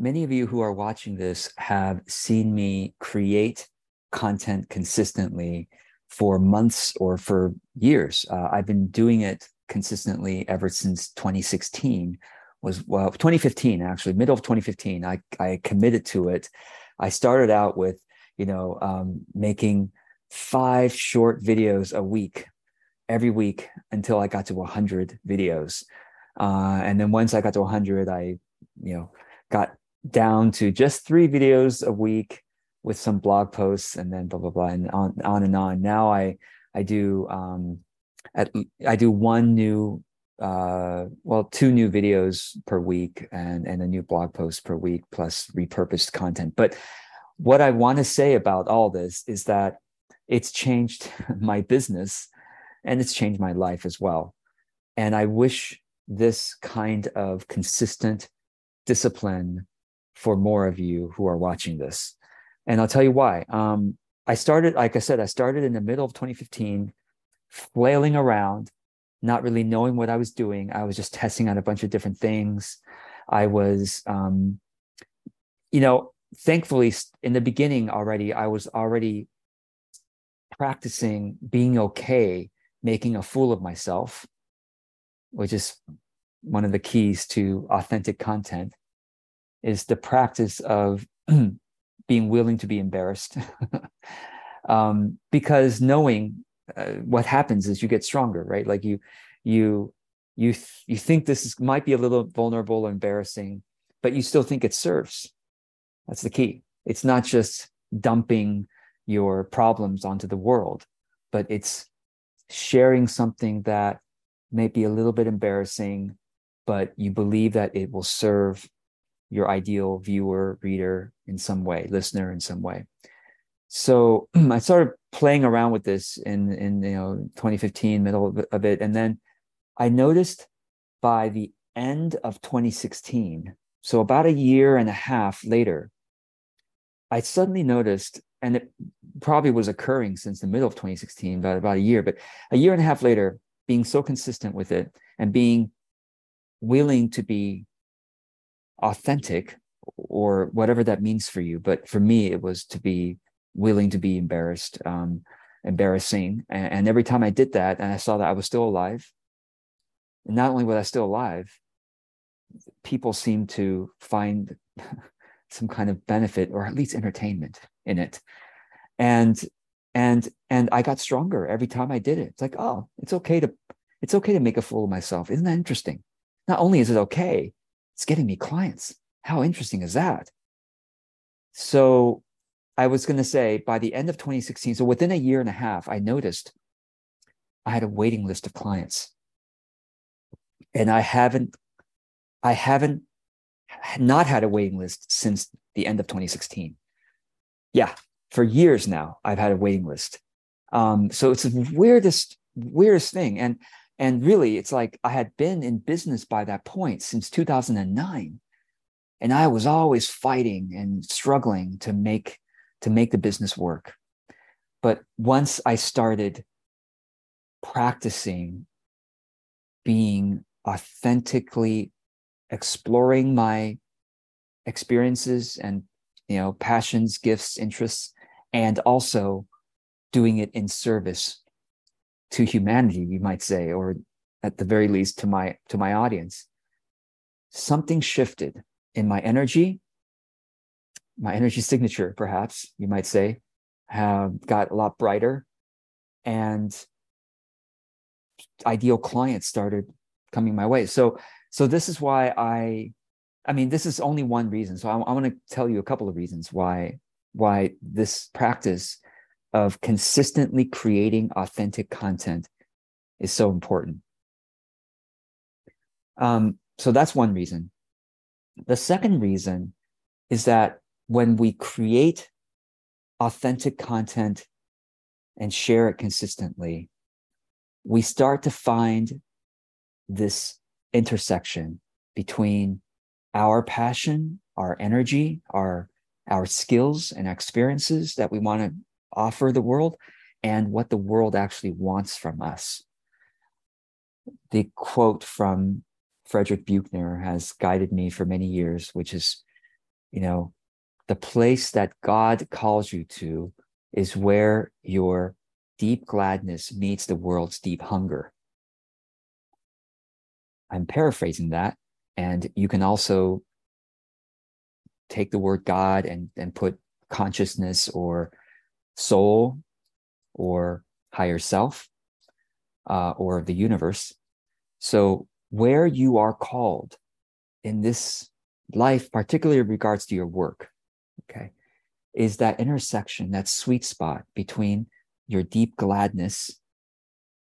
many of you who are watching this have seen me create content consistently for months or for years. Uh, I've been doing it consistently ever since 2016 was well 2015 actually middle of 2015 I, I committed to it i started out with you know um, making five short videos a week every week until i got to 100 videos uh, and then once i got to 100 i you know got down to just three videos a week with some blog posts and then blah blah blah and on on and on. Now I I do um at I do one new uh well two new videos per week and and a new blog post per week plus repurposed content. But what I want to say about all this is that it's changed my business and it's changed my life as well. And I wish this kind of consistent discipline for more of you who are watching this. And I'll tell you why. Um, I started, like I said, I started in the middle of 2015, flailing around, not really knowing what I was doing. I was just testing out a bunch of different things. I was, um, you know, thankfully in the beginning already, I was already practicing being okay making a fool of myself, which is one of the keys to authentic content, is the practice of being willing to be embarrassed. Um, because knowing uh, what happens is you get stronger right? Like you you you th- you think this is, might be a little vulnerable or embarrassing but you still think it serves. That's the key. It's not just dumping your problems onto the world but it's sharing something that may be a little bit embarrassing but you believe that it will serve your ideal viewer, reader in some way, listener in some way. So I started playing around with this in in you know 2015, middle of it, and then I noticed by the end of 2016, so about a year and a half later, I suddenly noticed, and it probably was occurring since the middle of 2016, but about a year, but a year and a half later, being so consistent with it and being willing to be authentic or whatever that means for you. But for me, it was to be willing to be embarrassed, um, embarrassing. And, and, every time I did that and I saw that I was still alive, and not only was I still alive, people seemed to find some kind of benefit or at least entertainment in it. And and and I got stronger every time I did it. It's like, oh, it's okay to it's okay to make a fool of myself. Isn't that interesting? Not only is it okay, it's getting me clients. How interesting is that? So I was going to say by the end of 2016, so within a year and a half, I noticed I had a waiting list of clients. And I haven't, I haven't not had a waiting list since the end of 2016. Yeah, for years now, I've had a waiting list. Um, so it's the weirdest, weirdest thing. And and really, it's like I had been in business by that point since 2009. And I was always fighting and struggling to make to make the business work. But once I started practicing being authentically exploring my experiences and you know passions gifts interests and also doing it in service to humanity you might say or at the very least to my to my audience. Something shifted in my energy. My energy signature perhaps you might say have got a lot brighter. And ideal clients started coming my way. So so this is why i i mean this is only one reason. So i, I want to tell you a couple of reasons why why this practice of consistently creating authentic content is so important. Um, so that's one reason. The second reason is that when we create authentic content and share it consistently, we start to find this intersection between our passion, our energy, our our skills and experiences that we want to offer the world and what the world actually wants from us. The quote from Frederick Buechner has guided me for many years, which is you know, the place that God calls you to is where your deep gladness meets the world's deep hunger. I'm paraphrasing that. And you can also take the word God and, and put consciousness or soul or higher self uh, or the universe. So, where you are called in this life, particularly in regards to your work, okay, is that intersection, that sweet spot between your deep gladness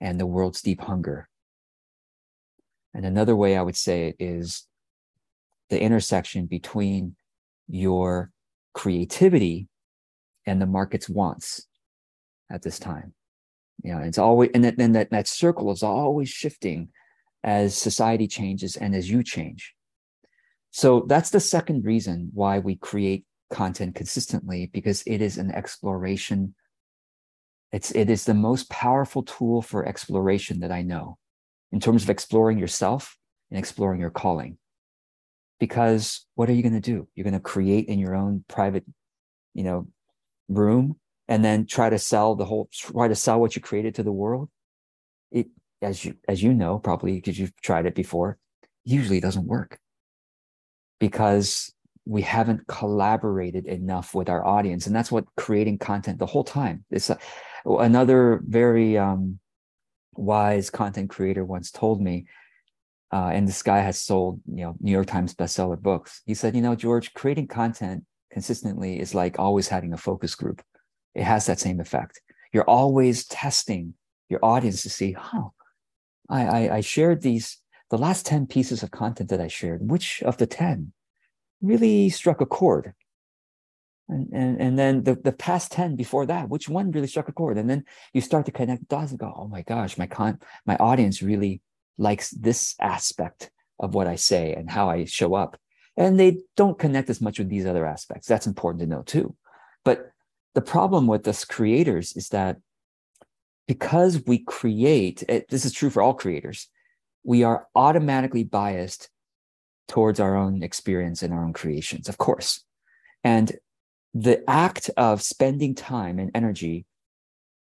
and the world's deep hunger. And another way I would say it is the intersection between your creativity and the market's wants at this time. You know, it's always and then that, that circle is always shifting as society changes and as you change. So that's the second reason why we create content consistently because it is an exploration. It's it is the most powerful tool for exploration that I know in terms of exploring yourself and exploring your calling. Because what are you going to do? You're going to create in your own private, you know, room and then try to sell the whole try to sell what you created to the world. It as you as you know probably because you've tried it before, usually doesn't work. Because we haven't collaborated enough with our audience and that's what creating content the whole time it's a, another very um, wise content creator once told me, uh, and this guy has sold you know New York Times bestseller books. He said, you know, George, creating content consistently is like always having a focus group. It has that same effect. You're always testing your audience to see, huh, I, I, I shared these the last 10 pieces of content that I shared, which of the 10 really struck a chord? And, and, and then the, the past 10 before that, which one really struck a chord? And then you start to connect dots and go, oh my gosh, my con my audience really likes this aspect of what I say and how I show up. And they don't connect as much with these other aspects. That's important to know too. But the problem with us creators is that because we create, it, this is true for all creators, we are automatically biased towards our own experience and our own creations, of course. And the act of spending time and energy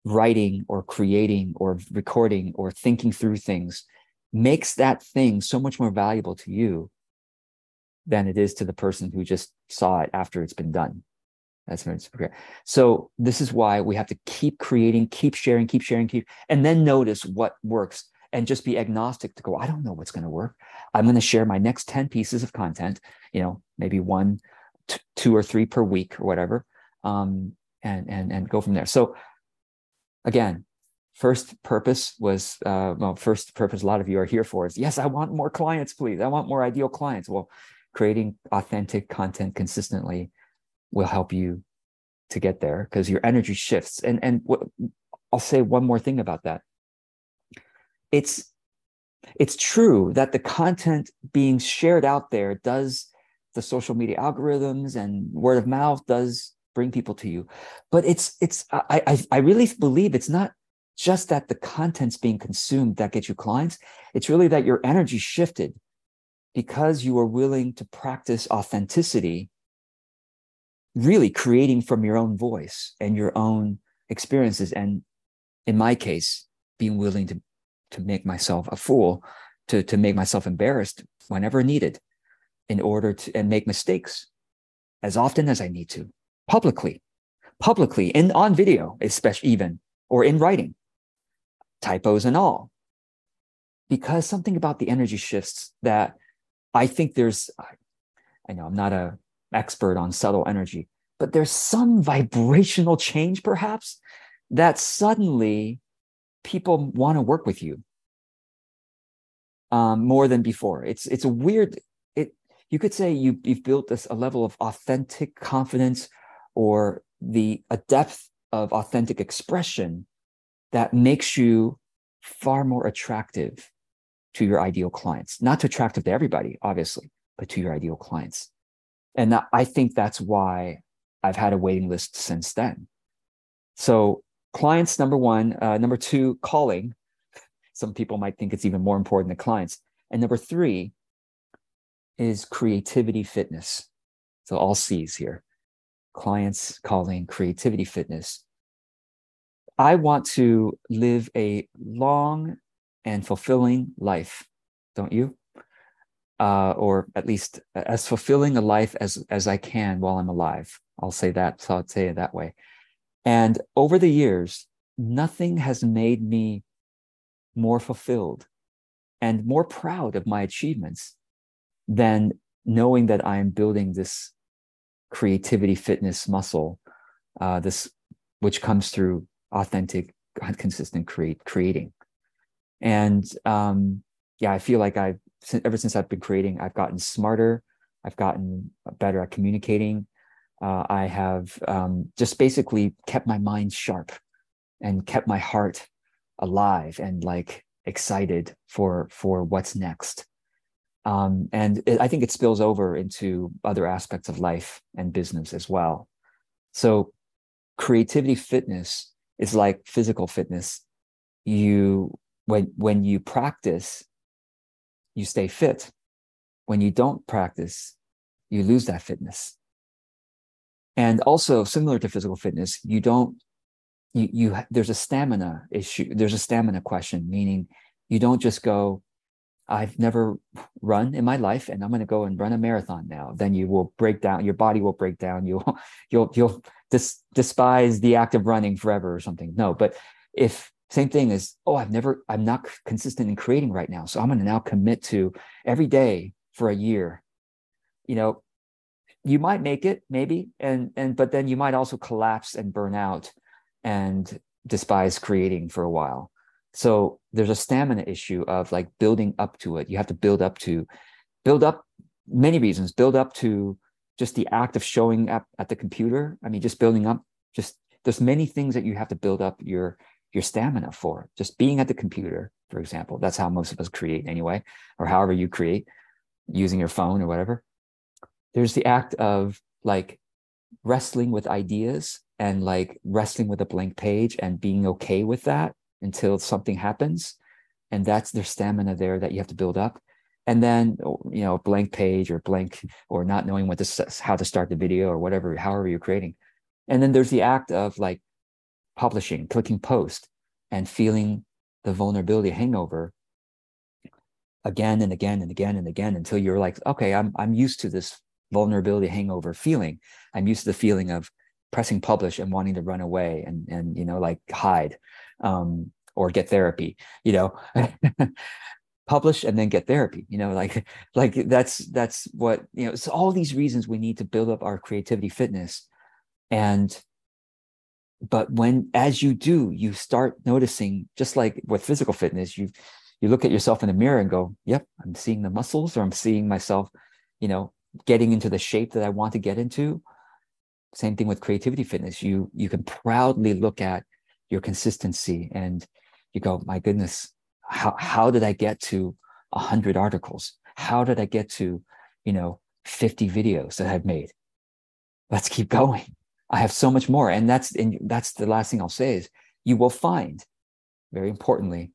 writing or creating or recording or thinking through things makes that thing so much more valuable to you than it is to the person who just saw it after it's been done. That's it's okay. So this is why we have to keep creating, keep sharing, keep sharing, keep, and then notice what works and just be agnostic to go, I don't know what's going to work. I'm going to share my next 10 pieces of content, you know, maybe one t- two or three per week or whatever, um, and and and go from there. So again, first purpose was uh, well, first purpose a lot of you are here for is yes, I want more clients, please. I want more ideal clients. Well, creating authentic content consistently will help you to get there because your energy shifts. And and what, I'll say one more thing about that. It's it's true that the content being shared out there does the social media algorithms and word of mouth does bring people to you but it's it's i i, I really believe it's not just that the content's being consumed that gets you clients it's really that your energy shifted because you are willing to practice authenticity really creating from your own voice and your own experiences and in my case being willing to to make myself a fool to to make myself embarrassed whenever needed in order to and make mistakes as often as I need to publicly, publicly and on video, especially even or in writing, typos and all. Because something about the energy shifts that I think there's, I know I'm not a expert on subtle energy, but there's some vibrational change perhaps that suddenly people want to work with you um, more than before. It's it's a weird It you could say you, you've built this a level of authentic confidence or the a depth of authentic expression that makes you far more attractive to your ideal clients. Not to attractive to everybody obviously but to your ideal clients. And i think that's why i've had a waiting list since then. So clients number one uh, number two calling. Some people might think it's even more important than clients. And number three is creativity fitness. So all C's here. Clients, calling, creativity, fitness. I want to live a long and fulfilling life, don't you? Uh, or at least as fulfilling a life as as I can while I'm alive. I'll say that. So I'll say it that way. And over the years, nothing has made me more fulfilled and more proud of my achievements than knowing that I am building this creativity fitness muscle, uh, this which comes through authentic, consistent create creating. And um, yeah, I feel like I've ever since I've been creating, I've gotten smarter. I've gotten better at communicating. Uh, I have um, just basically kept my mind sharp and kept my heart alive and like excited for for what's next um, and it, i think it spills over into other aspects of life and business as well so creativity fitness is like physical fitness you when when you practice you stay fit. When you don't practice you lose that fitness. And also similar to physical fitness you don't you you there's a stamina issue there's a stamina question meaning you don't just go i've never run in my life and i'm going to go and run a marathon now. Then you will break down your body will break down you'll you'll you'll dis, despise the act of running forever or something. No but if same thing as oh i've never i'm not consistent in creating right now so i'm going to now commit to every day for a year you know you might make it maybe and and but then you might also collapse and burn out and despise creating for a while. So there's a stamina issue of like building up to it. You have to build up to build up many reasons, build up to just the act of showing up at the computer. I mean, just building up, just there's many things that you have to build up your your stamina for. Just being at the computer, for example. That's how most of us create anyway, or however you create using your phone or whatever. There's the act of like wrestling with ideas and like wrestling with a blank page and being okay with that until something happens and that's their stamina there that you have to build up and then oh, you know blank page or blank or not knowing what to how to start the video or whatever however you're creating and then there's the act of like publishing clicking post and feeling the vulnerability hangover again and again and again and again until you're like okay i'm i'm used to this vulnerability hangover feeling. I'm used to the feeling of pressing publish and wanting to run away and and you know like hide um, or get therapy you know? Publish and then get therapy you know like like that's that's what you know so all these reasons we need to build up our creativity fitness and but when as you do you start noticing just like with physical fitness you you look at yourself in the mirror and go yep i'm seeing the muscles or i'm seeing myself you know getting into the shape that i want to get into. Same thing with creativity fitness. You you can proudly look at your consistency and you go my goodness how how did i get to 100 articles? How did i get to you know 50 videos that i've made? Let's keep going i have so much more and that's and that's the last thing i'll say is you will find very importantly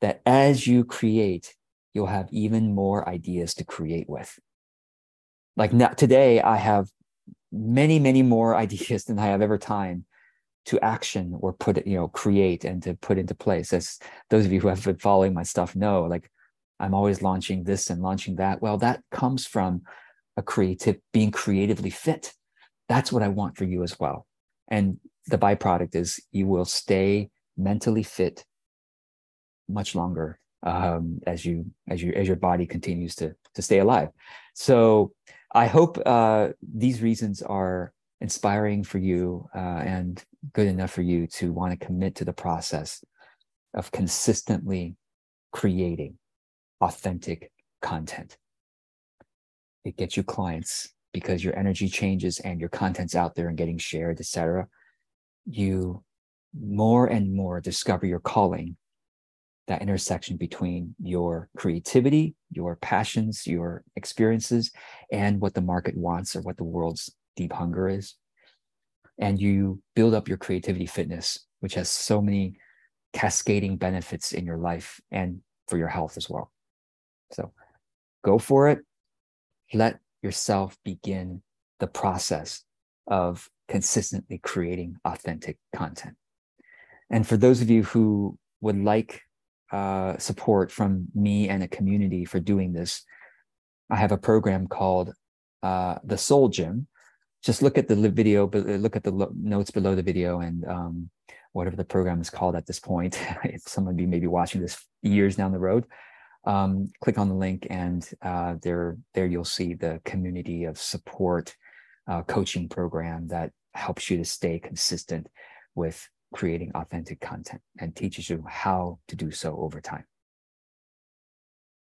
that as you create you'll have even more ideas to create with like now today i have many, many more ideas than I have ever time to action or put it, you know, create and to put into place. As those of you who have been following my stuff know, like I'm always launching this and launching that. Well, that comes from a creative, being creatively fit. That's what I want for you as well. And the byproduct is you will stay mentally fit much longer um, as you as you as your body continues to to stay alive. So I hope uh, these reasons are inspiring for you uh, and good enough for you to want to commit to the process of consistently creating authentic content. It gets you clients because your energy changes and your content's out there and getting shared, etc. You more and more discover your calling that intersection between your creativity, your passions, your experiences, and what the market wants or what the world's deep hunger is. And you build up your creativity fitness, which has so many cascading benefits in your life and for your health as well. So go for it. Let yourself begin the process of consistently creating authentic content. And for those of you who would like uh, support from me and a community for doing this, I have a program called uh, the Soul Gym. Just look at the video, look at the notes below the video, and um, whatever the program is called at this point. if some of you may be watching this years down the road, um, click on the link, and uh, there, there you'll see the community of support uh, coaching program that helps you to stay consistent with creating authentic content and teaches you how to do so over time.